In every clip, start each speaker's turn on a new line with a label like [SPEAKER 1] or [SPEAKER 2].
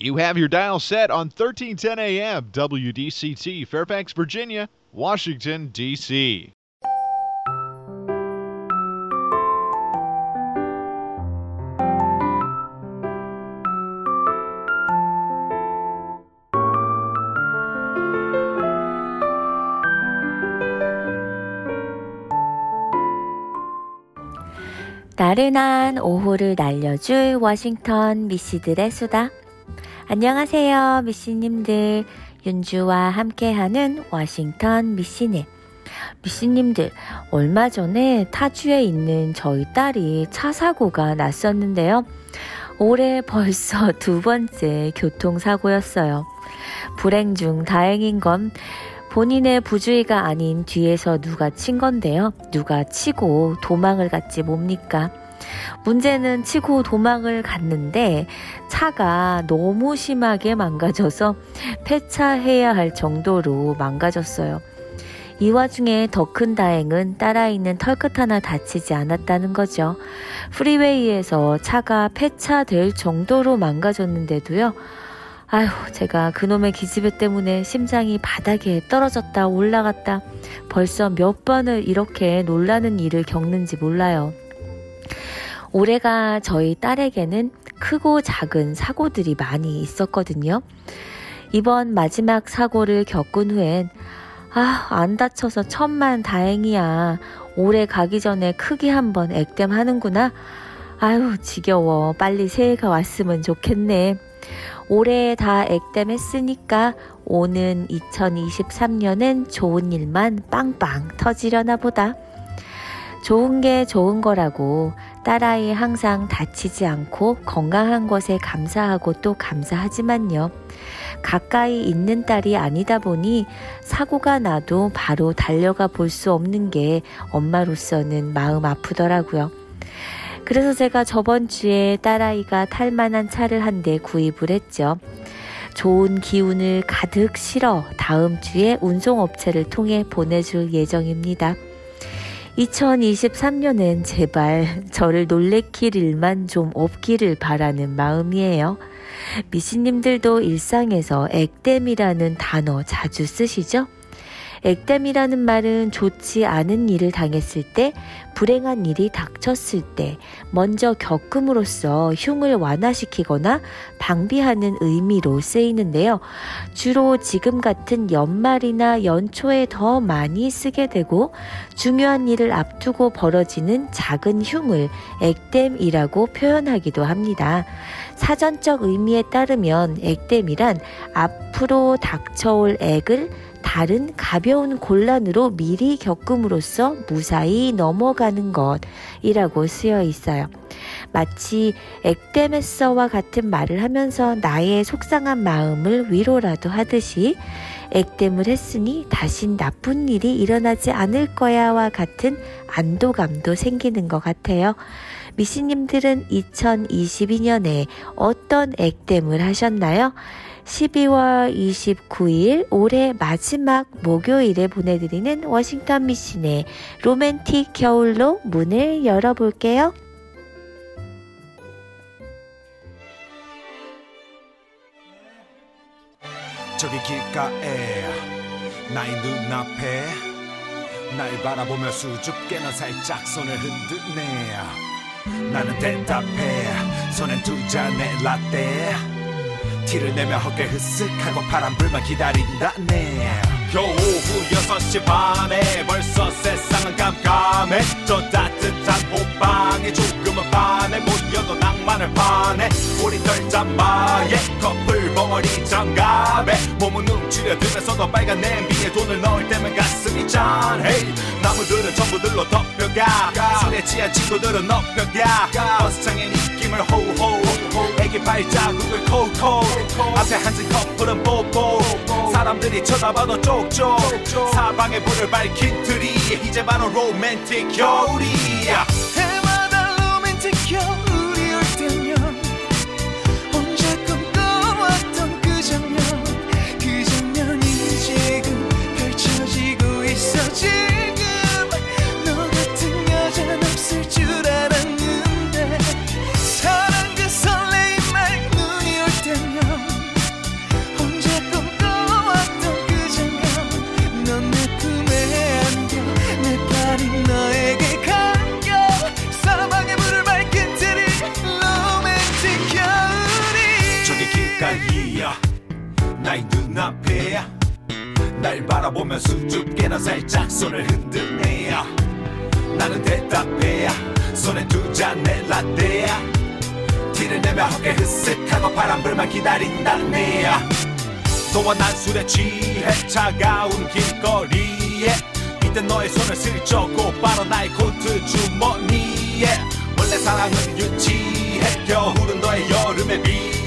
[SPEAKER 1] You have your dial set on 1310 AM WDCT, Fairfax, Virginia, Washington, D.C.
[SPEAKER 2] 나른한 오후를 날려줄 워싱턴 미씨들의 수다. 안녕하세요, 미씨님들. 윤주와 함께하는 워싱턴 미씨네. 미씨님들, 얼마 전에 타주에 있는 저희 딸이 차 사고가 났었는데요. 올해 벌써 두 번째 교통사고였어요. 불행 중 다행인 건 본인의 부주의가 아닌 뒤에서 누가 친 건데요. 누가 치고 도망을 갔지 뭡니까? 문제는 치고 도망을 갔는데 차가 너무 심하게 망가져서 폐차해야 할 정도로 망가졌어요. 이 와중에 더 큰 다행은 딸아 있는 털끝 하나 다치지 않았다는 거죠. 프리웨이에서 차가 폐차될 정도로 망가졌는데도요. 아휴, 제가 그놈의 기집애 때문에 심장이 바닥에 떨어졌다 올라갔다 벌써 몇 번을 이렇게 놀라는 일을 겪는지 몰라요. 올해가 저희 딸에게는 크고 작은 사고들이 많이 있었거든요. 이번 마지막 사고를 겪은 후엔 아, 안 다쳐서 천만 다행이야. 올해 가기 전에 크게 한번 액땜 하는구나. 아유, 지겨워. 빨리 새해가 왔으면 좋겠네. 올해 다 액땜 했으니까 오는 2023년엔 좋은 일만 빵빵 터지려나 보다. 좋은 게 좋은 거라고 딸아이 항상 다치지 않고 건강한 것에 감사하고 또 감사하지만요. 가까이 있는 딸이 아니다 보니 사고가 나도 바로 달려가 볼 수 없는 게 엄마로서는 마음 아프더라고요. 그래서 제가 저번 주에 딸아이가 탈 만한 차를 한 대 구입을 했죠. 좋은 기운을 가득 실어 다음 주에 운송업체를 통해 보내줄 예정입니다. 2023년엔 제발 저를 놀래킬 일만 좀 없기를 바라는 마음이에요. 미신님들도 일상에서 액땜이라는 단어 자주 쓰시죠? 액땜이라는 말은 좋지 않은 일을 당했을 때, 불행한 일이 닥쳤을 때, 먼저 겪음으로써 흉을 완화시키거나 방비하는 의미로 쓰이는데요. 주로 지금 같은 연말이나 연초에 더 많이 쓰게 되고, 중요한 일을 앞두고 벌어지는 작은 흉을 액땜이라고 표현하기도 합니다. 사전적 의미에 따르면 액땜이란 앞으로 닥쳐올 액을 다른 가벼운 곤란으로 미리 겪음으로써 무사히 넘어가는 것이라고 쓰여 있어요. 마치 액땜했어와 같은 말을 하면서 나의 속상한 마음을 위로라도 하듯이 액땜을 했으니 다신 나쁜 일이 일어나지 않을 거야와 같은 안도감도 생기는 것 같아요. 미씨님들은 2022년에 어떤 액땜을 하셨나요? 12월 29일 올해 마지막 목요일에 보내드리는 워싱턴 미신의 로맨틱 겨울로 문을 열어볼게요.
[SPEAKER 3] 저기 길가에 나의 눈앞에 날 바라보며 수줍게 는 살짝 손을 흔드네. 나는 대답해. 손엔 두 잔의 라떼 티를 내며 어깨 흐쓱하고 바람불만 기다린다네. 겨우 오후 6시 반에 벌써 세상은 깜깜해. 저 따뜻한 옷방에 조금은 반해. 모여도 낭만을 파네. 우리 털잠바에 커플 벙어리 장갑에 몸은 움츠려들면서도 빨간 냄비에 돈을 넣을 때면 가슴이 짠해. 나무들은 전구들로 덮여가. 술에 취한 친구들은 업혀가. 버스창에는 입김을 호호 애기 발자국을 콜콜. 앞에 앉은 커플은 뽀뽀. 사람들이 쳐다봐도 쪽쪽. 사방에 불을 밝힌 트리. 이제 바로 로맨틱 겨울이야.
[SPEAKER 4] 해마다 로맨틱 겨울이 올 때면 혼자 꿈꿔왔던 그 장면 그 장면이 지금 펼쳐지고 있어 지
[SPEAKER 3] 날 바라보며 수줍게나 살짝 손을 흔드네야. 나는 대답해 손에 두 잔의 라떼야. 티를 내며 어깨 흐쓱하고 바람 불만 기다린다네야. 너와 난 술에 취해 차가운 길거리에 이때 너의 손을 슬쩍 곧바로 나의 코트 주머니에. 원래 사랑은 유치해 겨울은 너의 여름에 비해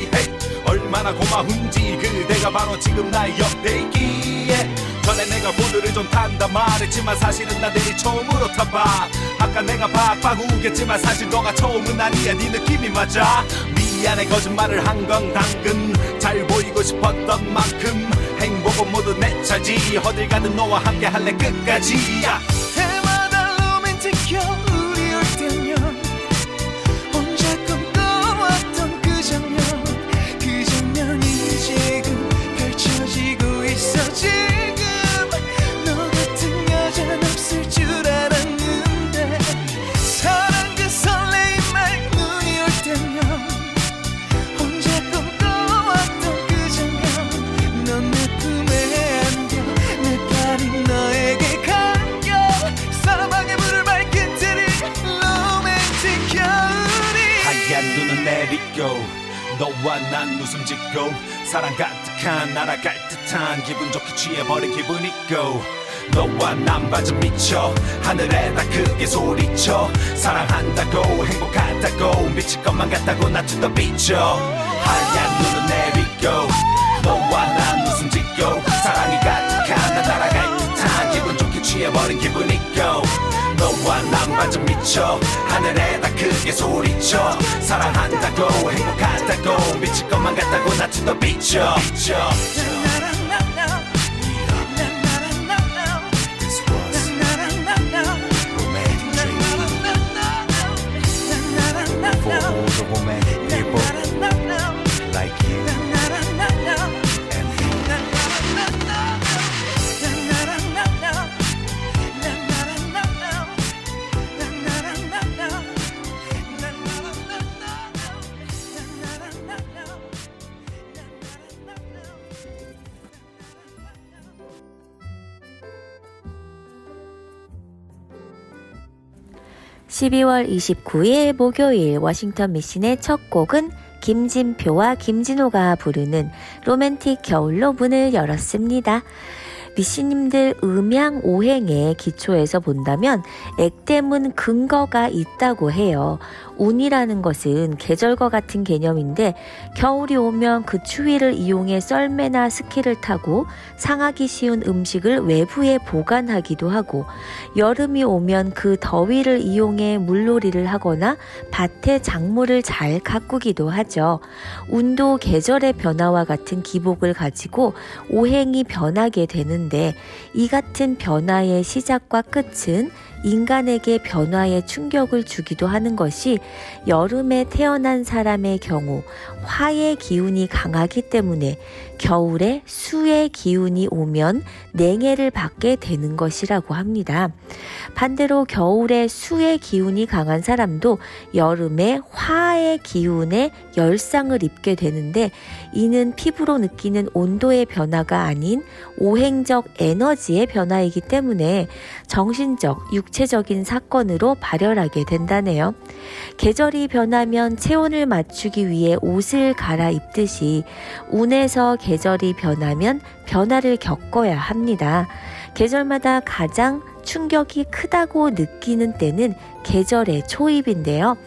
[SPEAKER 3] 얼마나 고마운지 그대가 바로 지금 나의 옆대기에. 전에 내가 보드를 좀 탄다 말했지만 사실은 나 내일 처음으로 타봐. 아까 내가 박박 우겠지만 사실 너가 처음은 아니야. 네 느낌이 맞아. 미안해 거짓말을 한 건 당근. 잘 보이고 싶었던 만큼 행복은 모두 내 차지. 어딜 가든 너와 함께 할래 끝까지. 야.
[SPEAKER 4] 해마다 로맨틱해
[SPEAKER 3] 너와 난 웃음 짓고 사랑 가득한 날아갈 듯한 기분 좋게 취해버린 기분 있고 너와 난 완전 미쳐. 하늘에다 크게 소리쳐. 사랑한다고 행복하다고 미칠 것만 같다고 나 to the 미쳐. 하얀 눈은 내리고. 너와 난 웃음 짓고. 사랑이 가득한 날 날아갈 듯한 기분 좋게 취해버린 기분 있고 너와 난 완전 미쳐. 하늘에다 크게 소리쳐. 사랑한다고 행복하다고 미칠 것만 같다고 나 투더 비쳐. 비쳐
[SPEAKER 2] 12월 29일 목요일 워싱턴 미신의 첫 곡은 김진표와 김진호가 부르는 로맨틱 겨울로 문을 열었습니다. 미신님들 음양 오행의 기초에서 본다면 액땜은 근거가 있다고 해요. 운이라는 것은 계절과 같은 개념인데 겨울이 오면 그 추위를 이용해 썰매나 스키를 타고 상하기 쉬운 음식을 외부에 보관하기도 하고 여름이 오면 그 더위를 이용해 물놀이를 하거나 밭에 작물을 잘 가꾸기도 하죠. 운도 계절의 변화와 같은 기복을 가지고 오행이 변하게 되는데 이 같은 변화의 시작과 끝은 인간에게 변화의 충격을 주기도 하는 것이 여름에 태어난 사람의 경우 화의 기운이 강하기 때문에 겨울에 수의 기운이 오면 냉해를 받게 되는 것이라고 합니다. 반대로 겨울에 수의 기운이 강한 사람도 여름에 화의 기운에 열상을 입게 되는데 이는 피부로 느끼는 온도의 변화가 아닌 오행적 에너지의 변화이기 때문에 정신적, 육 체적인 사건으로 발현하게 된다네요. 계절이 변하면 체온을 맞추기 위해 옷을 갈아입듯이 운에서 계절이 변하면 변화를 겪어야 합니다. 계절마다 가장 충격이 크다고 느끼는 때는 계절의 초입인데요.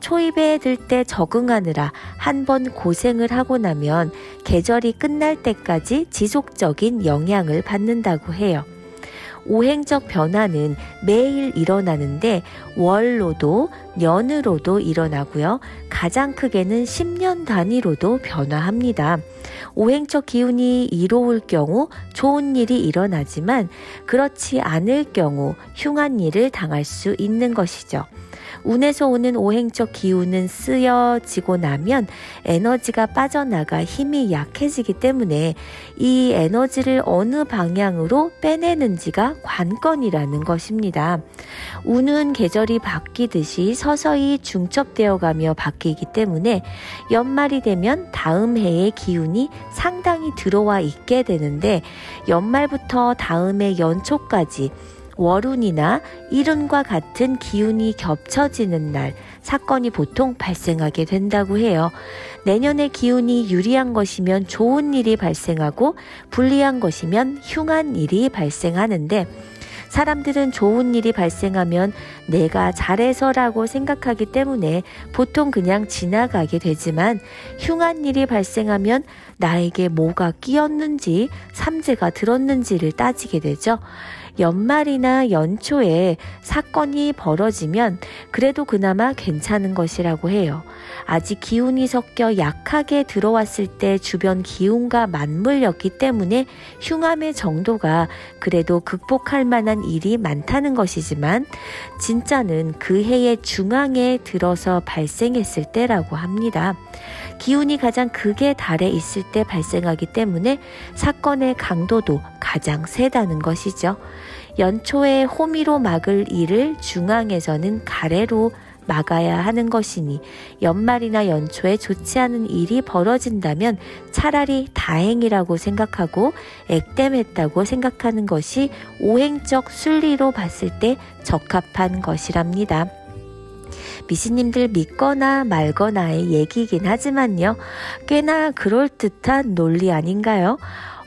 [SPEAKER 2] 초입에 들 때 적응하느라 한 번 고생을 하고 나면 계절이 끝날 때까지 지속적인 영향을 받는다고 해요. 오행적 변화는 매일 일어나는데 월로도 년으로도 일어나고요. 가장 크게는 10년 단위로도 변화합니다. 오행적 기운이 이로울 경우 좋은 일이 일어나지만 그렇지 않을 경우 흉한 일을 당할 수 있는 것이죠. 운에서 오는 오행적 기운은 쓰여지고 나면 에너지가 빠져나가 힘이 약해지기 때문에 이 에너지를 어느 방향으로 빼내는지가 관건이라는 것입니다. 운은 계절이 바뀌듯이 서서히 중첩되어 가며 바뀌기 때문에 연말이 되면 다음 해의 기운이 상당히 들어와 있게 되는데 연말부터 다음 해 연초까지 월운이나 일운과 같은 기운이 겹쳐지는 날 사건이 보통 발생하게 된다고 해요. 내년의 기운이 유리한 것이면 좋은 일이 발생하고 불리한 것이면 흉한 일이 발생하는데 사람들은 좋은 일이 발생하면 내가 잘해서라고 생각하기 때문에 보통 그냥 지나가게 되지만 흉한 일이 발생하면 나에게 뭐가 끼었는지 삼재가 들었는지를 따지게 되죠. 연말이나 연초에 사건이 벌어지면 그래도 그나마 괜찮은 것이라고 해요. 아직 기운이 섞여 약하게 들어왔을 때 주변 기운과 맞물렸기 때문에 흉함의 정도가 그래도 극복할 만한 일이 많다는 것이지만 진짜는 그 해의 중앙에 들어서 발생했을 때라고 합니다. 기운이 가장 극에 달해 있을 때 발생하기 때문에 사건의 강도도 가장 세다는 것이죠. 연초에 호미로 막을 일을 중앙에서는 가래로 막아야 하는 것이니 연말이나 연초에 좋지 않은 일이 벌어진다면 차라리 다행이라고 생각하고 액땜했다고 생각하는 것이 오행적 순리로 봤을 때 적합한 것이랍니다. 미신님들 믿거나 말거나의 얘기긴 하지만요. 꽤나 그럴듯한 논리 아닌가요?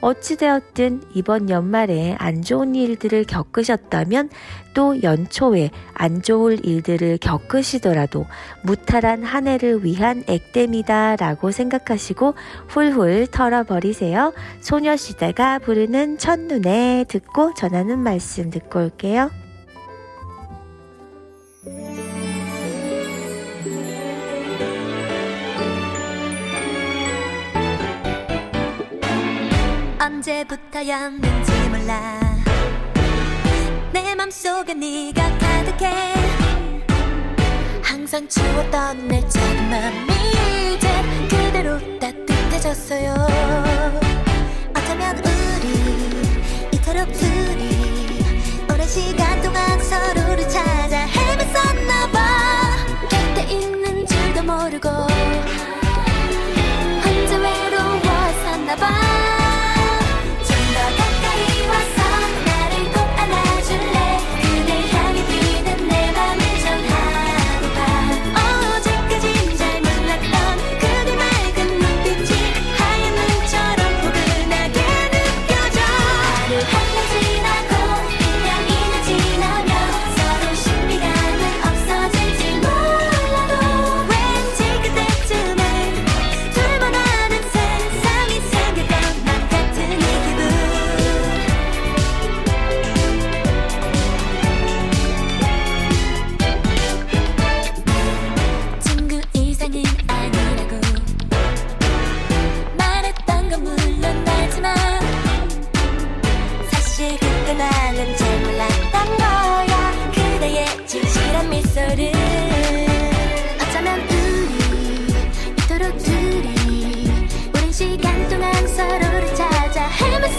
[SPEAKER 2] 어찌되었든 이번 연말에 안 좋은 일들을 겪으셨다면 또 연초에 안 좋을 일들을 겪으시더라도 무탈한 한 해를 위한 액땜이다 라고 생각하시고 훌훌 털어버리세요. 소녀시대가 부르는 첫눈에 듣고 전하는 말씀 듣고 올게요.
[SPEAKER 5] 언제부터였는지 몰라. 내 맘속에 네가 가득해. 항상 추웠던 내 작은 맘이 이제 그대로 따뜻해졌어요. 어쩌면 우리 이토록 둘이 오랜 시간 동안 서로를 찾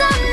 [SPEAKER 5] 헤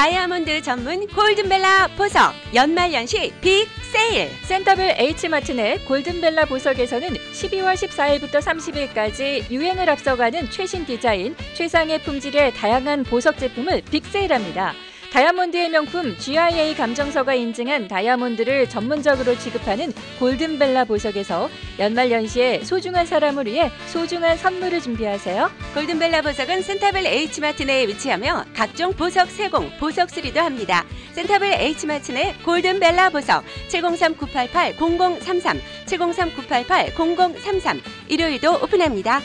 [SPEAKER 6] 다이아몬드 전문 골든벨라 보석 연말연시 빅 세일
[SPEAKER 7] 센터블 H마트 내 골든벨라 보석에서는 12월 14일부터 30일까지 유행을 앞서가는 최신 디자인, 최상의 품질의 다양한 보석 제품을 빅세일합니다. 다이아몬드의 명품 GIA 감정서가 인증한 다이아몬드를 전문적으로 취급하는 골든벨라 보석에서 연말연시에 소중한 사람을 위해 소중한 선물을 준비하세요.
[SPEAKER 6] 골든벨라 보석은 센터블 H마트 내에 위치하며 각종 보석 세공, 보석 수리도 합니다. 센터블 H마트 내 골든벨라 보석 703-988-0033 703-988-0033 일요일도 오픈합니다.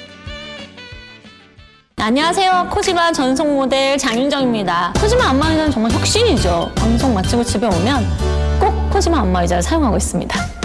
[SPEAKER 8] 안녕하세요. 코지마 전속 모델 장윤정입니다. 코지마 안마의자는 정말 혁신이죠. 방송 마치고 집에 오면 꼭 코지마 안마의자를 사용하고 있습니다.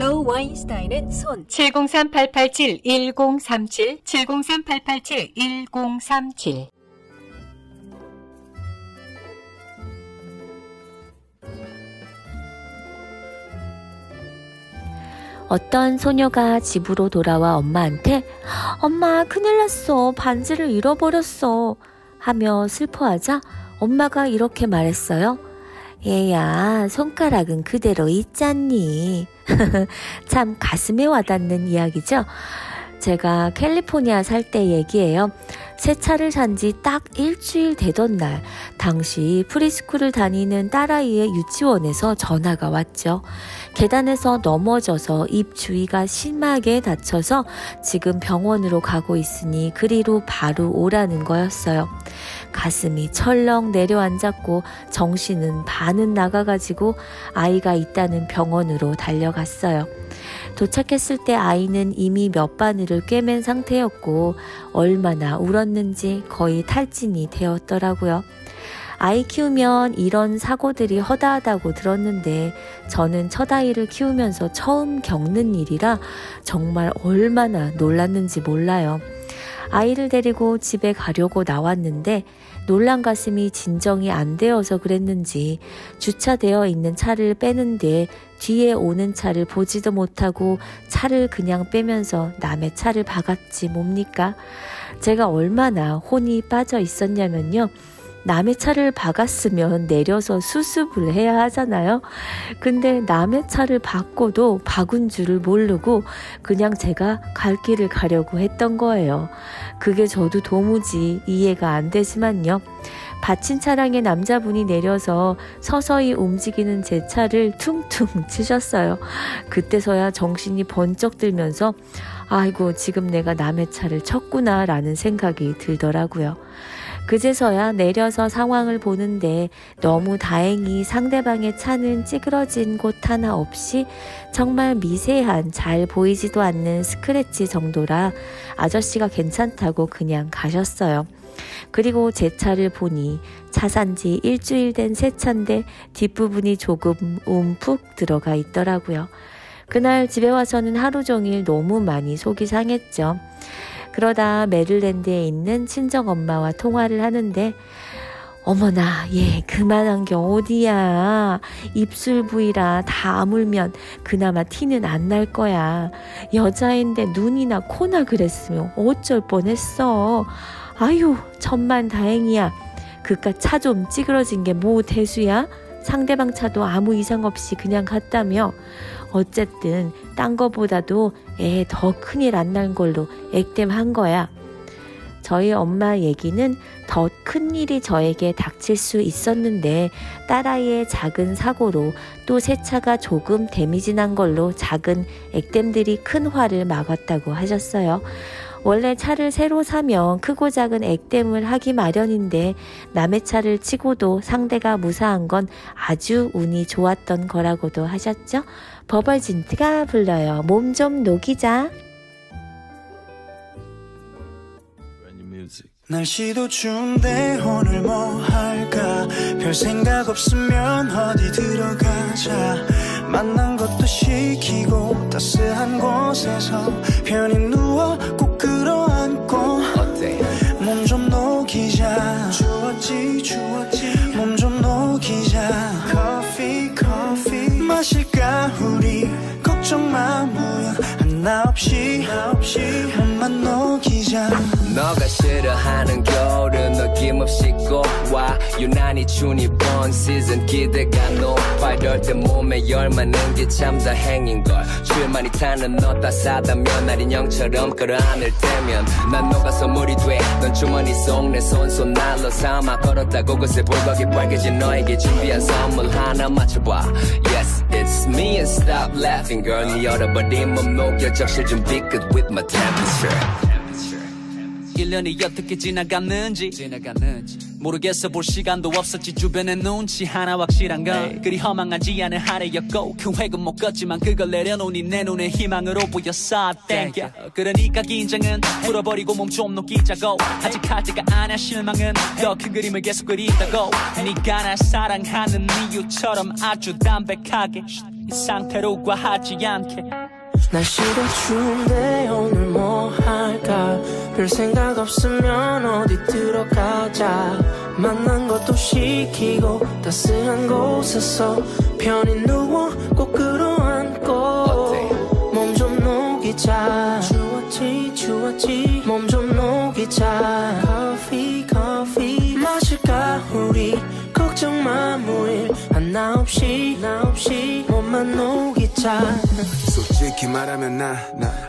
[SPEAKER 7] 로우 와인스타인 앤 손 703-887-1037 703-887-1037
[SPEAKER 2] 어떤 소녀가 집으로 돌아와 엄마한테 엄마 큰일 났어 반지를 잃어버렸어 하며 슬퍼하자 엄마가 이렇게 말했어요. 얘야 손가락은 그대로 있잖니. 참 가슴에 와닿는 이야기죠. 제가 캘리포니아 살 때 얘기예요. 새 차를 산 지 딱 일주일 되던 날, 당시 프리스쿨을 다니는 딸아이의 유치원에서 전화가 왔죠. 계단에서 넘어져서 입 주위가 심하게 다쳐서 지금 병원으로 가고 있으니 그리로 바로 오라는 거였어요. 가슴이 철렁 내려앉았고 정신은 반은 나가가지고 아이가 있다는 병원으로 달려갔어요. 도착했을 때 아이는 이미 몇 바늘을 꿰맨 상태였고 얼마나 울었는지 거의 탈진이 되었더라고요. 아이 키우면 이런 사고들이 허다하다고 들었는데 저는 첫 아이를 키우면서 처음 겪는 일이라 정말 얼마나 놀랐는지 몰라요. 아이를 데리고 집에 가려고 나왔는데 놀란 가슴이 진정이 안 되어서 그랬는지 주차되어 있는 차를 빼는 데 뒤에 오는 차를 보지도 못하고 차를 그냥 빼면서 남의 차를 박았지 뭡니까? 제가 얼마나 혼이 빠져 있었냐면요. 남의 차를 박았으면 내려서 수습을 해야 하잖아요. 근데 남의 차를 박고도 박은 줄을 모르고 그냥 제가 갈 길을 가려고 했던 거예요. 그게 저도 도무지 이해가 안 되지만요. 받친 차량의 남자분이 내려서 서서히 움직이는 제 차를 퉁퉁 치셨어요. 그때서야 정신이 번쩍 들면서 아이고, 지금 내가 남의 차를 쳤구나 라는 생각이 들더라고요. 그제서야 내려서 상황을 보는데 너무 다행히 상대방의 차는 찌그러진 곳 하나 없이 정말 미세한 잘 보이지도 않는 스크래치 정도라 아저씨가 괜찮다고 그냥 가셨어요. 그리고 제 차를 보니 차 산 지 일주일 된 새 차인데 뒷부분이 조금 움푹 들어가 있더라고요. 그날 집에 와서는 하루 종일 너무 많이 속이 상했죠. 그러다 메릴랜드에 있는 친정 엄마와 통화를 하는데 어머나, 얘 그만한 게 어디야. 입술 부위라 다 아물면 그나마 티는 안 날 거야. 여자인데 눈이나 코나 그랬으면 어쩔 뻔했어. 아유, 천만 다행이야. 그깟 차 좀 찌그러진 게 뭐 대수야? 상대방 차도 아무 이상 없이 그냥 갔다며. 어쨌든 딴 거보다도 애 더 큰일 안 난 걸로 액땜한 거야. 저희 엄마 얘기는 더 큰 일이 저에게 닥칠 수 있었는데 딸아이의 작은 사고로 또 새 차가 조금 데미지 난 걸로 작은 액땜들이 큰 화를 막았다고 하셨어요. 원래 차를 새로 사면 크고 작은 액땜을 하기 마련인데 남의 차를 치고도 상대가 무사한 건 아주 운이 좋았던 거라고도 하셨죠. 버벌진트가 불러요. 몸 좀 녹이자.
[SPEAKER 4] 날씨도 추운데 오늘 뭐 할까 별 생각 없으면 어디 들어가자 만난 것도 시키고 따스한 곳에서 편히 누워 꼭 끌어안고 어때? 몸 좀 녹이자. 추웠지 추웠지. 몸 좀 녹이자. 커피 커피. 마실까 우리? 걱정 마 뭐야. 하나 없이. 나 없이. 몸만 녹이자.
[SPEAKER 9] 너가 싫어하는 어김없이 꼭와 유난히 추운 이번 시즌 기대가 높아. 이럴 때 몸에 열맞는 게참 다행인걸. 많이 타는 너 따스하다면 날 인형처럼 끌어안을 때면 난 녹아서 물이 돼넌 주머니 속 내 손손 날로 삼아 걸었다 곳곳에 볼거기 빨개진 너에게 준비한 선물 하나 맞춰봐. Yes it's me and stop laughing girl. 네 얼어버린 몸 녹여 적실 준비 끝 with my temperature
[SPEAKER 10] 1년이 어떻게 지나갔는지 모르겠어 볼 시간도 없었지. 주변에 눈치 하나 확실한 건 그리 허망하지 않은 한 해였고 큰 획은 못 걷지만 그걸 내려놓으니 내 눈에 희망으로 보였어. Thank you. 그러니까 긴장은 풀어버리고 몸 좀 녹이자고. 아직 할 때가 아냐 실망은 더 큰 그림을 계속 그린다고. 네가 날 사랑하는 이유처럼 아주 담백하게. 이 상태로 과하지 않게
[SPEAKER 11] 날씨도 추운데 오늘 뭐 할까? 별 생각 없으면 어디 들어가자. 만난 것도 시키고 따스한 곳에서 편히 누워 꼭 끌어안고. 몸 좀 녹이자. 추웠지 추웠지. 몸 좀 녹이자. 커피 커피. 마실까? 우리 걱정 마 뭐일. 하나 없이 나 없이 몸만 녹이자
[SPEAKER 12] 솔직히 말하면 나,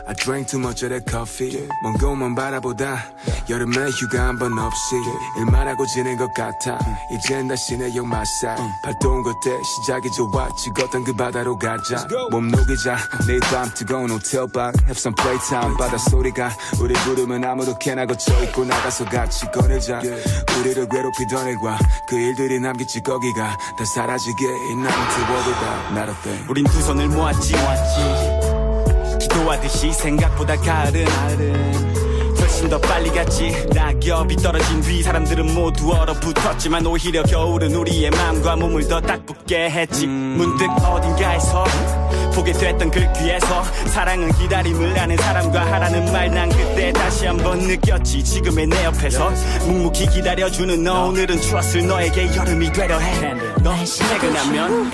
[SPEAKER 12] I drank too much of that coffee. 먼 곳만 바라보다 여름에 휴가 한 번 없이 일만 하고 지낸 것 같아. 이젠 다시 내 역마살 발동 그때 시작이 좋아. 찍었던 그 바다로 가자. 몸 녹이자. 내일 밤 뜨거운 호텔 방 Have some playtime. 바닷소리가 우리 부르면 아무렇게나 거쳐있고 나가서 같이 꺼내자. 우리를 괴롭히던 일과 그 일들이 남긴 찌꺼기가 다 사라지게 worry about Not a thing.
[SPEAKER 13] 우린 두 손을 모았지 기도하듯이 생각보다 가을은 훨씬 더 빨리 갔지. 낙엽이 떨어진 뒤 사람들은 모두 얼어붙었지만 오히려 겨울은 우리의 마음과 몸을 더 딱 붙게 했지. 문득 어딘가에서 보게 됐던 글귀에서 사랑은 기다림을 아는 사람과 하라는 말 난 그때 다시 한번 느꼈지. 지금의 내 옆에서 묵묵히 기다려주는 너 오늘은 추웠을 너에게 여름이 되려 해너 퇴근하면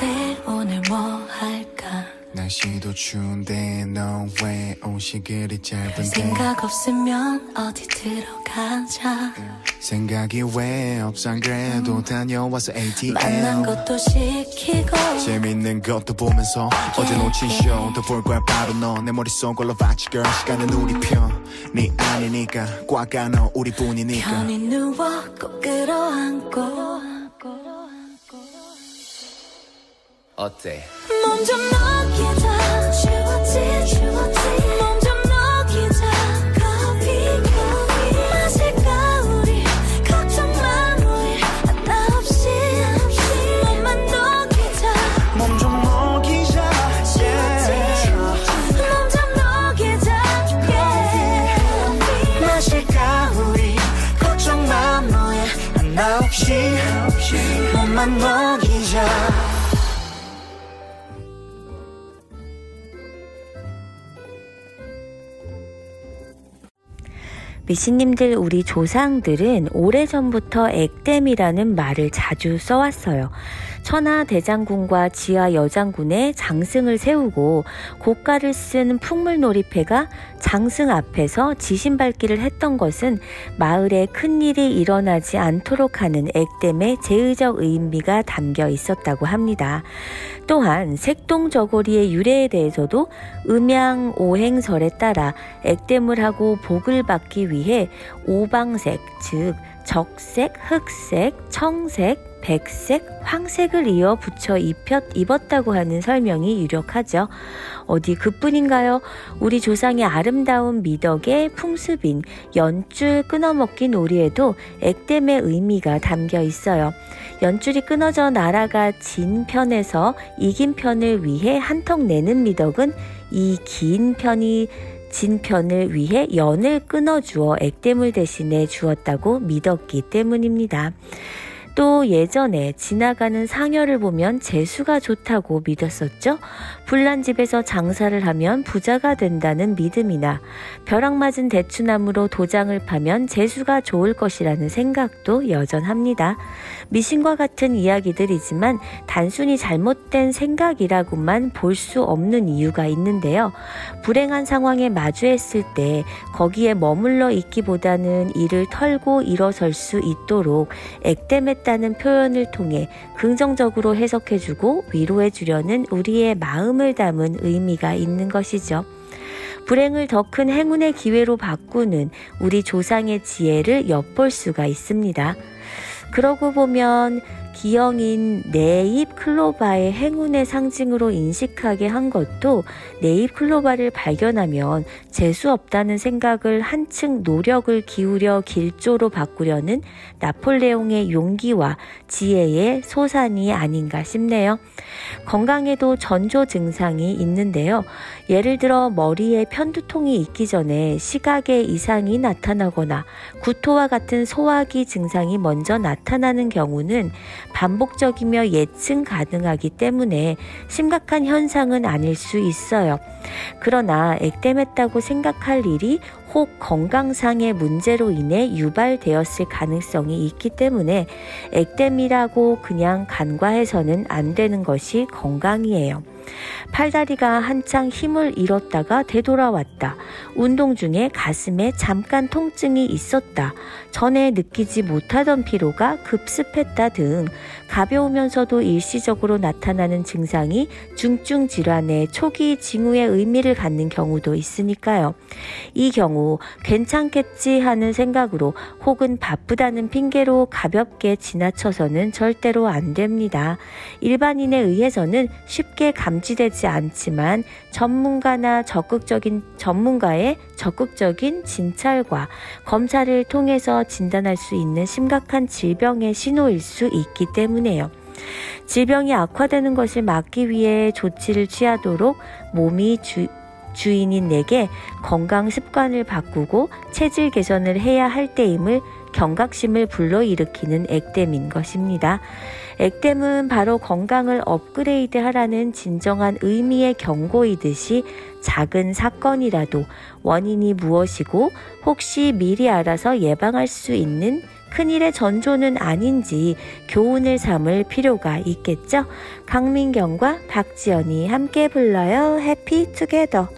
[SPEAKER 12] 날씨도 추운데 너왜 옷이 그리 짧은데
[SPEAKER 5] 생각 없으면 어디 들어가자.
[SPEAKER 12] 생각이 왜 없어? 안 그래도 다녀와서 ATM
[SPEAKER 5] 만난 것도 시키고
[SPEAKER 12] 재밌는 것도 보면서 어제 놓친 쇼도 볼 거야. 바로 너 내 머릿속으로 봤지 girl. 시간은 우리 편네 아니니까 꽉 안어 우리뿐이니까.
[SPEAKER 5] 편히 누워 꼭 끌어안고
[SPEAKER 9] 어때
[SPEAKER 2] 미신님들 우리 조상들은 오래전부터 액땜이라는 말을 자주 써왔어요. 천하 대장군과 지하 여장군의 장승을 세우고 고가를 쓴 풍물놀이패가 장승 앞에서 지신밟기를 했던 것은 마을에 큰일이 일어나지 않도록 하는 액땜의 제의적 의미가 담겨 있었다고 합니다. 또한 색동 저고리의 유래에 대해서도 음양 오행설에 따라 액땜을 하고 복을 받기 위해 오방색, 즉 적색, 흑색, 청색, 백색, 황색을 이어 붙여 입혔, 입었다고 하는 설명이 유력하죠. 어디 그뿐인가요? 우리 조상의 아름다운 미덕의 풍습인 연줄 끊어먹기 놀이에도 액땜의 의미가 담겨 있어요. 연줄이 끊어져 나라가 진 편에서 이긴 편을 위해 한턱 내는 미덕은 이 긴 편이 진 편을 위해 연을 끊어주어 액땜을 대신해 주었다고 믿었기 때문입니다. 또 예전에 지나가는 상여를 보면 재수가 좋다고 믿었었죠. 불난 집에서 장사를 하면 부자가 된다는 믿음이나 벼락 맞은 대추나무로 도장을 파면 재수가 좋을 것이라는 생각도 여전합니다. 미신과 같은 이야기들이지만 단순히 잘못된 생각이라고만 볼 수 없는 이유가 있는데요. 불행한 상황에 마주했을 때 거기에 머물러 있기보다는 이를 털고 일어설 수 있도록 액땜했다는 표현을 통해 긍정적으로 해석해주고 위로해주려는 우리의 마음 을 담은 의미가 있는 것이죠. 불행을 더 큰 행운의 기회로 바꾸는 우리 조상의 지혜를 엿볼 수가 있습니다. 그러고 보면 기형인 네잎 클로바의 행운의 상징으로 인식하게 한 것도 네잎 클로바를 발견하면 재수 없다는 생각을 한층 노력을 기울여 길조로 바꾸려는 나폴레옹의 용기와 지혜의 소산이 아닌가 싶네요. 건강에도 전조 증상이 있는데요. 예를 들어 머리에 편두통이 있기 전에 시각에 이상이 나타나거나 구토와 같은 소화기 증상이 먼저 나타나는 경우는 반복적이며 예측 가능하기 때문에 심각한 현상은 아닐 수 있어요. 그러나 액땜했다고 생각할 일이 혹 건강상의 문제로 인해 유발되었을 가능성이 있기 때문에 액땜이라고 그냥 간과해서는 안 되는 것이 건강이에요. 팔다리가 한창 힘을 잃었다가 되돌아왔다. 운동 중에 가슴에 잠깐 통증이 있었다. 전에 느끼지 못하던 피로가 급습했다 등 가벼우면서도 일시적으로 나타나는 증상이 중증 질환의 초기 징후의 의미를 갖는 경우도 있으니까요. 이 경우 괜찮겠지 하는 생각으로 혹은 바쁘다는 핑계로 가볍게 지나쳐서는 절대로 안 됩니다. 일반인에 의해서는 쉽게 감 지되지 않지만 전문가나 적극적인 전문가의 적극적인 진찰과 검사를 통해서 진단할 수 있는 심각한 질병의 신호일 수 있기 때문에요. 질병이 악화되는 것을 막기 위해 조치를 취하도록 몸이 주, 주인인 내게 건강 습관을 바꾸고 체질 개선을 해야 할 때임을 경각심을 불러일으키는 액땜인 것입니다. 액땜은 바로 건강을 업그레이드 하라는 진정한 의미의 경고이듯이 작은 사건이라도 원인이 무엇이고 혹시 미리 알아서 예방할 수 있는 큰일의 전조는 아닌지 교훈을 삼을 필요가 있겠죠? 강민경과 박지연이 함께 불러요. 해피 투게더.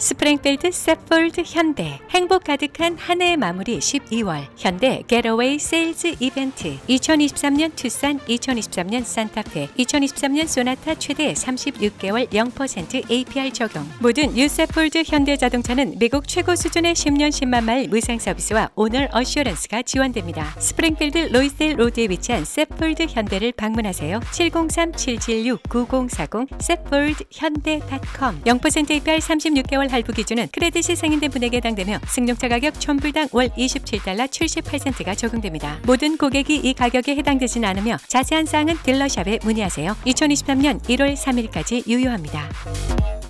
[SPEAKER 14] 스프링필드 세폴드 현대. 행복 가득한 한 해의 마무리 12월. 현대 Getaway Sales Event 2023년 투싼 2023년 산타페 2023년 소나타 최대 36개월 0% APR 적용. 모든 유세폴드 현대 자동차는 미국 최고 수준의 10년 10만 마일 무상 서비스와 Owner Assurance가 지원됩니다. 스프링필드 로이셀 로드에 위치한 세폴드 현대를 방문하세요. 703-776-9040 세폴드 현대.com 0% APR 36개월 할부 기준은 크레딧이 승인된 분에게 해당되며 승용차 가격 1000불당 월 27달러 78센트가 적용됩니다. 모든 고객이 이 가격에 해당되진 않으며 자세한 사항은 딜러샵에 문의하세요. 2023년 1월 3일까지 유효합니다.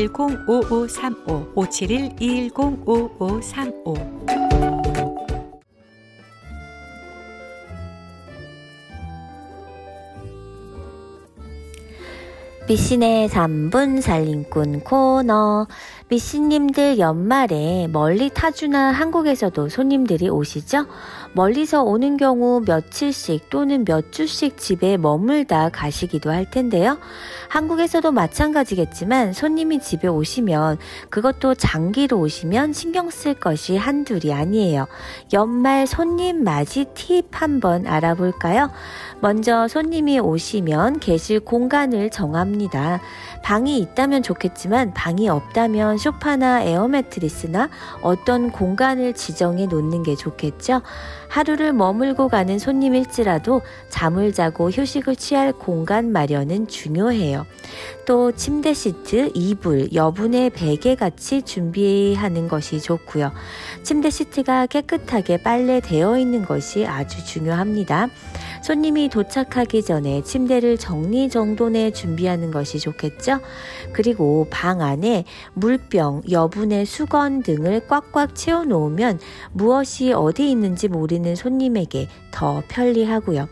[SPEAKER 14] 5535 571 210 5535
[SPEAKER 2] 미신의 3분 살림꾼 코너. 미신님들 연말에 멀리 타주나 한국에서도 손님들이 오시죠? 멀리서 오는 경우 며칠씩 또는 몇 주씩 집에 머물다 가시기도 할 텐데요. 한국에서도 마찬가지겠지만 손님이 집에 오시면 그것도 장기로 오시면 신경 쓸 것이 한둘이 아니에요. 연말 손님 맞이 팁 한번 알아볼까요? 먼저 손님이 오시면 계실 공간을 정합니다. 방이 있다면 좋겠지만 방이 없다면 소파나 에어 매트리스나 어떤 공간을 지정해 놓는 게 좋겠죠. 하루를 머물고 가는 손님일지라도 잠을 자고 휴식을 취할 공간 마련은 중요해요. 또 침대 시트, 이불, 여분의 베개 같이 준비하는 것이 좋고요. 침대 시트가 깨끗하게 빨래되어 있는 것이 아주 중요합니다. 손님이 도착하기 전에 침대를 정리정돈해 준비하는 것이 좋겠죠? 그리고 방 안에 물병, 여분의 수건 등을 꽉꽉 채워 놓으면 무엇이 어디 있는지 모르는 손님에게 더 편리하고요.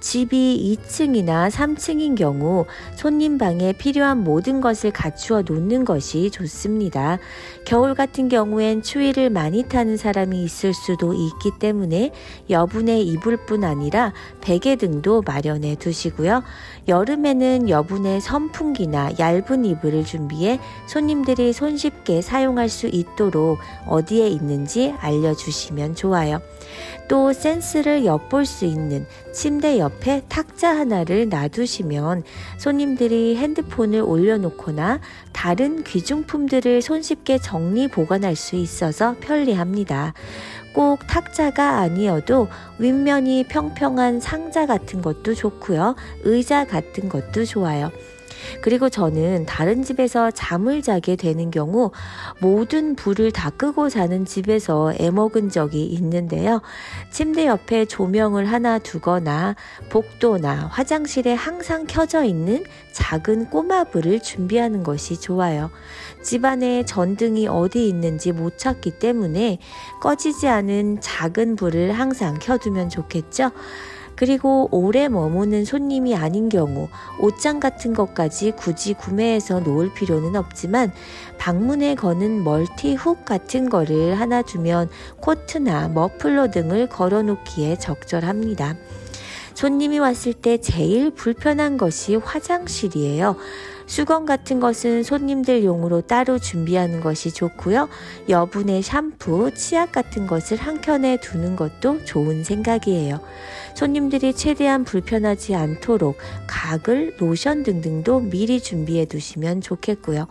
[SPEAKER 2] 집이 2층이나 3층인 경우 손님 방에 필요한 모든 것을 갖추어 놓는 것이 좋습니다. 겨울 같은 경우엔 추위를 많이 타는 사람이 있을 수도 있기 때문에 여분의 이불뿐 아니라 베개 등도 마련해 두시고요. 여름에는 여분의 선풍기나 얇은 이불을 준비해 손님들이 손쉽게 사용할 수 있도록 어디에 있는지 알려주시면 좋아요. 또 센스를 엿볼 수 있는 침대 옆에 탁자 하나를 놔두시면 손님들이 핸드폰을 올려놓거나 다른 귀중품들을 손쉽게 정리 보관할 수 있어서 편리합니다. 꼭 탁자가 아니어도 윗면이 평평한 상자 같은 것도 좋고요. 의자 같은 것도 좋아요. 그리고 저는 다른 집에서 잠을 자게 되는 경우 모든 불을 다 끄고 자는 집에서 애먹은 적이 있는데요. 침대 옆에 조명을 하나 두거나 복도나 화장실에 항상 켜져 있는 작은 꼬마불을 준비하는 것이 좋아요. 집안에 전등이 어디 있는지 못 찾기 때문에 꺼지지 않은 작은 불을 항상 켜두면 좋겠죠? 그리고 오래 머무는 손님이 아닌 경우 옷장 같은 것까지 굳이 구매해서 놓을 필요는 없지만 방문에 거는 멀티 훅 같은 거를 하나 두면 코트나 머플러 등을 걸어 놓기에 적절합니다. 손님이 왔을 때 제일 불편한 것이 화장실이에요. 수건 같은 것은 손님들 용으로 따로 준비하는 것이 좋고요. 여분의 샴푸, 치약 같은 것을 한 켠에 두는 것도 좋은 생각이에요. 손님들이 최대한 불편하지 않도록 가글, 로션 등등도 미리 준비해 두시면 좋겠고요.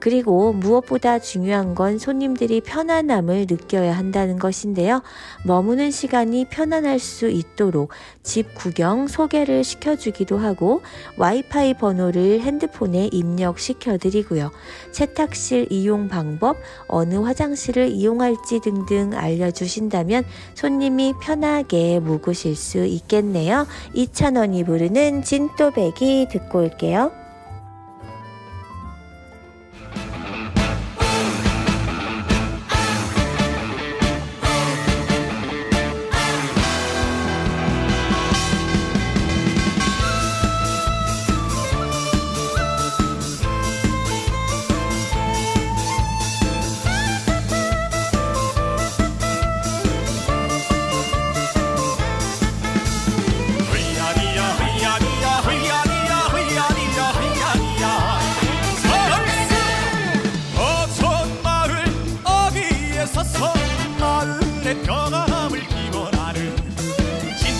[SPEAKER 2] 그리고 무엇보다 중요한 건 손님들이 편안함을 느껴야 한다는 것인데요. 머무는 시간이 편안할 수 있도록 집 구경 소개를 시켜주기도 하고 와이파이 번호를 핸드폰에 입력시켜 드리고요. 세탁실 이용 방법, 어느 화장실을 이용할지 등등 알려주신다면 손님이 편하게 묵으실 수 있겠네요. 이찬원이 부르는 진또배기 듣고 올게요.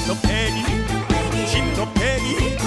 [SPEAKER 3] 진도배기 진도배기 진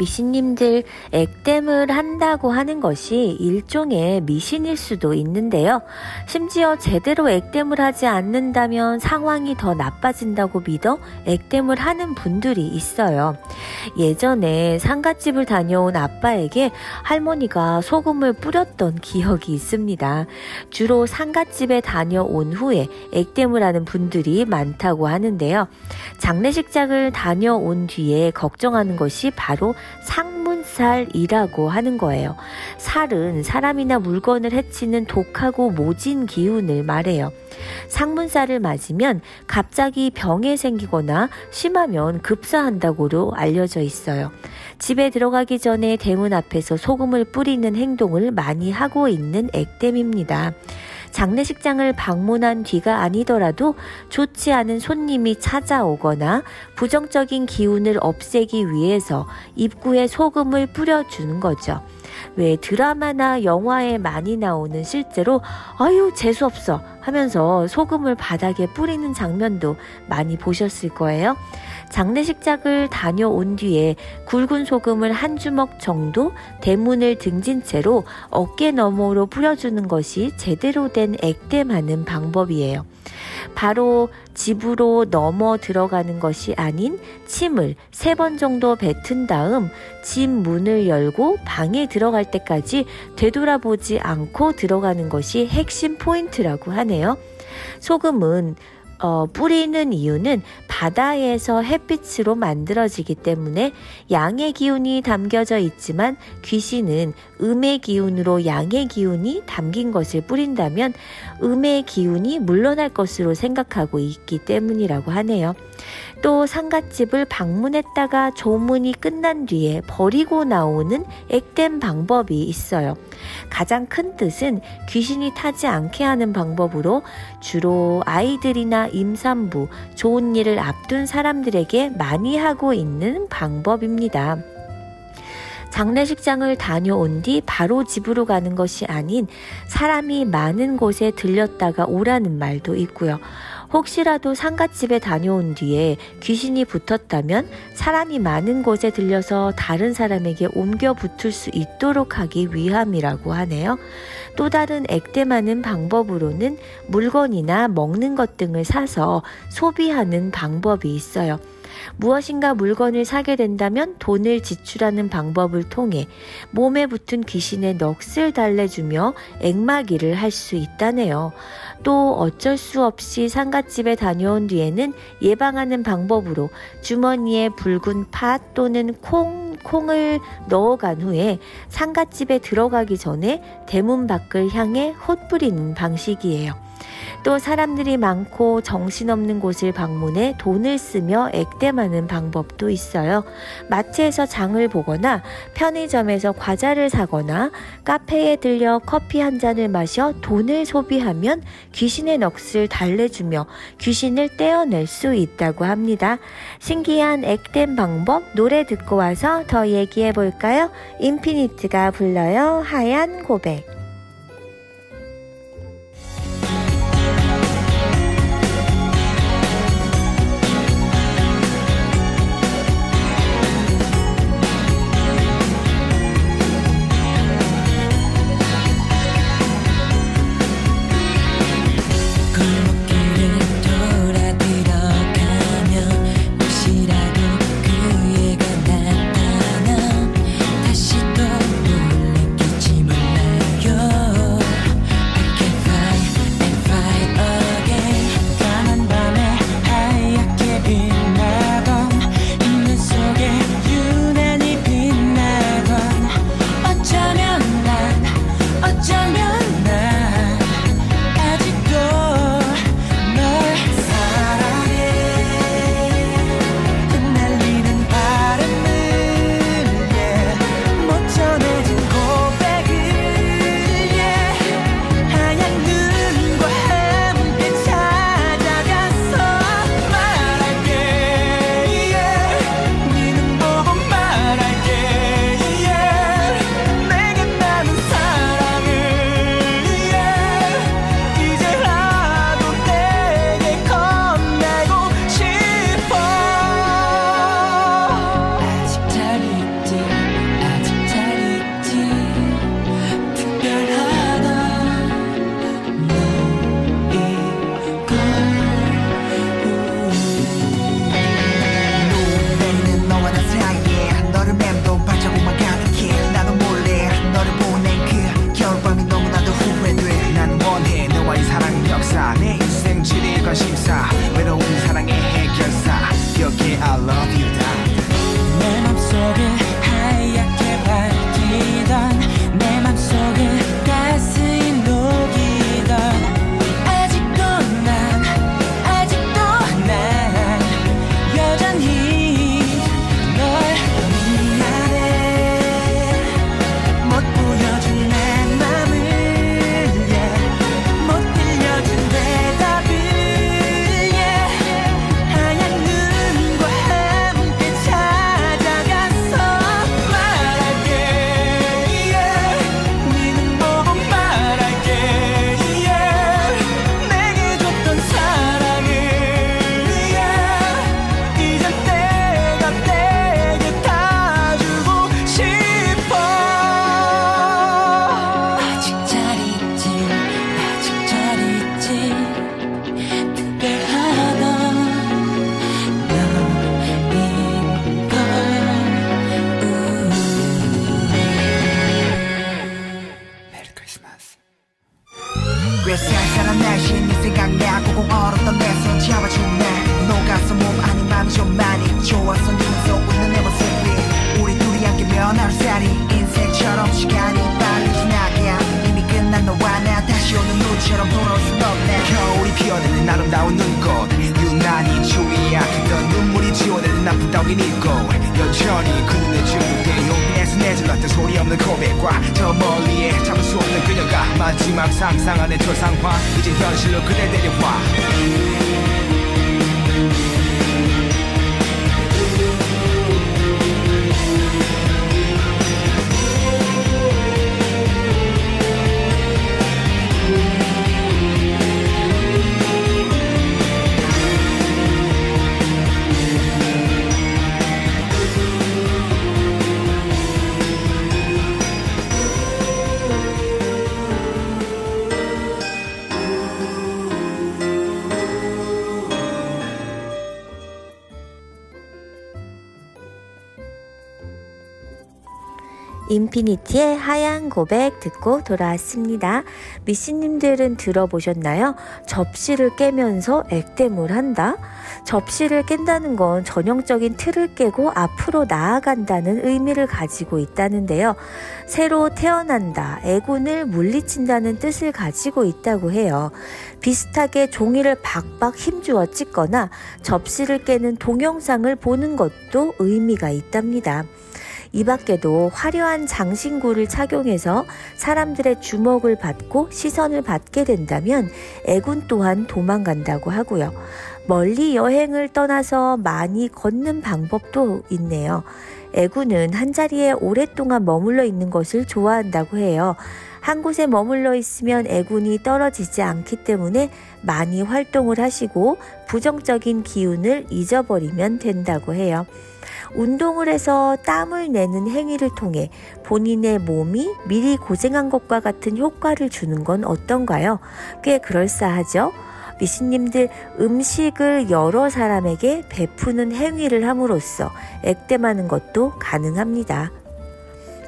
[SPEAKER 2] 미신님들 액땜을 한다고 하는 것이 일종의 미신일 수도 있는데요. 심지어 제대로 액땜을 하지 않는다면 상황이 더 나빠진다고 믿어 액땜을 하는 분들이 있어요. 예전에 상갓집을 다녀온 아빠에게 할머니가 소금을 뿌렸던 기억이 있습니다. 주로 상갓집에 다녀온 후에 액땜을 하는 분들이 많다고 하는데요. 장례식장을 다녀온 뒤에 걱정하는 것이 바로 상문살이라고 하는 거예요. 살은 사람이나 물건을 해치는 독하고 모진 기운을 말해요. 상문살을 맞으면 갑자기 병에 생기거나 심하면 급사한다고도 알려져 있어요. 집에 들어가기 전에 대문 앞에서 소금을 뿌리는 행동을 많이 하고 있는 액땜입니다. 장례식장을 방문한 뒤가 아니더라도 좋지 않은 손님이 찾아오거나 부정적인 기운을 없애기 위해서 입구에 소금을 뿌려주는 거죠. 왜 드라마나 영화에 많이 나오는 실제로 아유 재수없어 하면서 소금을 바닥에 뿌리는 장면도 많이 보셨을 거예요. 장례식장을 다녀온 뒤에 굵은 소금을 한 주먹 정도 대문을 등진 채로 어깨 너머로 뿌려주는 것이 제대로 된 액땜하는 방법이에요. 바로 집으로 넘어 들어가는 것이 아닌 침을 세 번 정도 뱉은 다음 집 문을 열고 방에 들어갈 때까지 되돌아보지 않고 들어가는 것이 핵심 포인트라고 하네요. 소금은 어, 뿌리는 이유는 바다에서 햇빛으로 만들어지기 때문에 양의 기운이 담겨져 있지만 귀신은 음의 기운으로 양의 기운이 담긴 것을 뿌린다면 음의 기운이 물러날 것으로 생각하고 있기 때문이라고 하네요. 또 상갓집을 방문했다가 조문이 끝난 뒤에 버리고 나오는 액땜 방법이 있어요. 가장 큰 뜻은 귀신이 타지 않게 하는 방법으로 주로 아이들이나 임산부, 좋은 일을 앞둔 사람들에게 많이 하고 있는 방법입니다. 장례식장을 다녀온 뒤 바로 집으로 가는 것이 아닌 사람이 많은 곳에 들렸다가 오라는 말도 있고요. 혹시라도 상갓집에 다녀온 뒤에 귀신이 붙었다면 사람이 많은 곳에 들려서 다른 사람에게 옮겨 붙을 수 있도록 하기 위함이라고 하네요. 또 다른 액땜하는 방법으로는 물건이나 먹는 것 등을 사서 소비하는 방법이 있어요. 무엇인가 물건을 사게 된다면 돈을 지출하는 방법을 통해 몸에 붙은 귀신의 넋을 달래주며 액마기를 할 수 있다네요. 또 어쩔 수 없이 상갓집에 다녀온 뒤에는 예방하는 방법으로 주머니에 붉은 팥 또는 콩, 콩을 넣어간 후에 상갓집에 들어가기 전에 대문 밖을 향해 헛뿌리는 방식이에요. 또 사람들이 많고 정신없는 곳을 방문해 돈을 쓰며 액땜하는 방법도 있어요. 마트에서 장을 보거나 편의점에서 과자를 사거나 카페에 들려 커피 한 잔을 마셔 돈을 소비하면 귀신의 넋을 달래주며 귀신을 떼어낼 수 있다고 합니다. 신기한 액땜 방법 노래 듣고 와서 더 얘기해 볼까요? 인피니트가 불러요. 하얀 고백.
[SPEAKER 3] 있고 여전히 그 눈에 중독돼 용기내서 내질렀던 소리 없는 고백과 저 멀리에 잡을 수 없는 그녀가 마지막 상상 저 상황 이제 현실로 그대 데려와
[SPEAKER 2] 인피니티의 하얀 고백 듣고 돌아왔습니다. 미씨님들은 들어보셨나요? 접시를 깨면서 액땜을 한다? 접시를 깬다는 건 전형적인 틀을 깨고 앞으로 나아간다는 의미를 가지고 있다는데요. 새로 태어난다, 애군을 물리친다는 뜻을 가지고 있다고 해요. 비슷하게 종이를 박박 힘주어 찢거나 접시를 깨는 동영상을 보는 것도 의미가 있답니다. 이 밖에도 화려한 장신구를 착용해서 사람들의 주목을 받고 시선을 받게 된다면 애군 또한 도망간다고 하고요. 멀리 여행을 떠나서 많이 걷는 방법도 있네요. 애군은 한자리에 오랫동안 머물러 있는 것을 좋아한다고 해요. 한 곳에 머물러 있으면 애군이 떨어지지 않기 때문에 많이 활동을 하시고 부정적인 기운을 잊어버리면 된다고 해요. 운동을 해서 땀을 내는 행위를 통해 본인의 몸이 미리 고생한 것과 같은 효과를 주는 건 어떤가요? 꽤 그럴싸하죠? 미신님들 음식을 여러 사람에게 베푸는 행위를 함으로써 액땜하는 것도 가능합니다.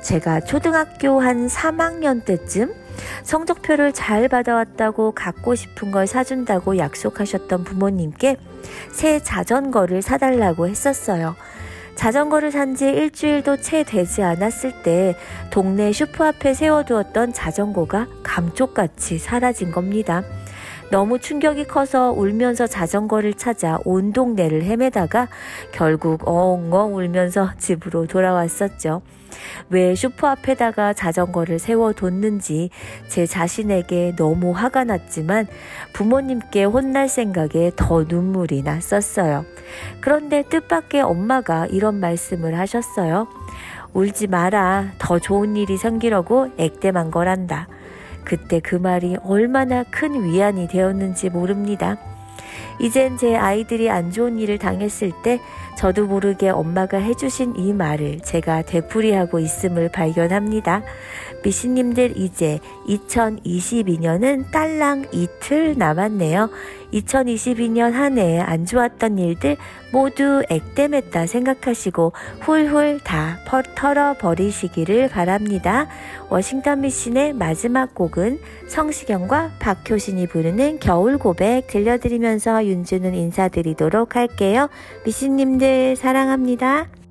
[SPEAKER 2] 제가 초등학교 한 3학년 때쯤 성적표를 잘 받아왔다고 갖고 싶은 걸 사준다고 약속하셨던 부모님께 새 자전거를 사달라고 했었어요. 자전거를 산 지 일주일도 채 되지 않았을 때 동네 슈퍼 앞에 세워두었던 자전거가 감쪽같이 사라진 겁니다. 너무 충격이 커서 울면서 자전거를 찾아 온 동네를 헤매다가 결국 엉엉 울면서 집으로 돌아왔었죠. 왜 슈퍼 앞에다가 자전거를 세워뒀는지 제 자신에게 너무 화가 났지만 부모님께 혼날 생각에 더 눈물이 났었어요. 그런데 뜻밖의 엄마가 이런 말씀을 하셨어요. 울지 마라. 더 좋은 일이 생기려고 액땜한 거란다. 그때 그 말이 얼마나 큰 위안이 되었는지 모릅니다. 이젠 제 아이들이 안 좋은 일을 당했을 때 저도 모르게 엄마가 해주신 이 말을 제가 되풀이하고 있음을 발견합니다. 미신님들 이제 2022년은 딸랑 이틀 남았네요. 2022년 한 해 안 좋았던 일들 모두 액땜했다 생각하시고 훌훌 다 털어버리시기를 바랍니다. 워싱턴 미신의 마지막 곡은 성시경과 박효신이 부르는 겨울 고백 들려드리면서 윤주는 인사드리도록 할게요. 미신님들 사랑합니다.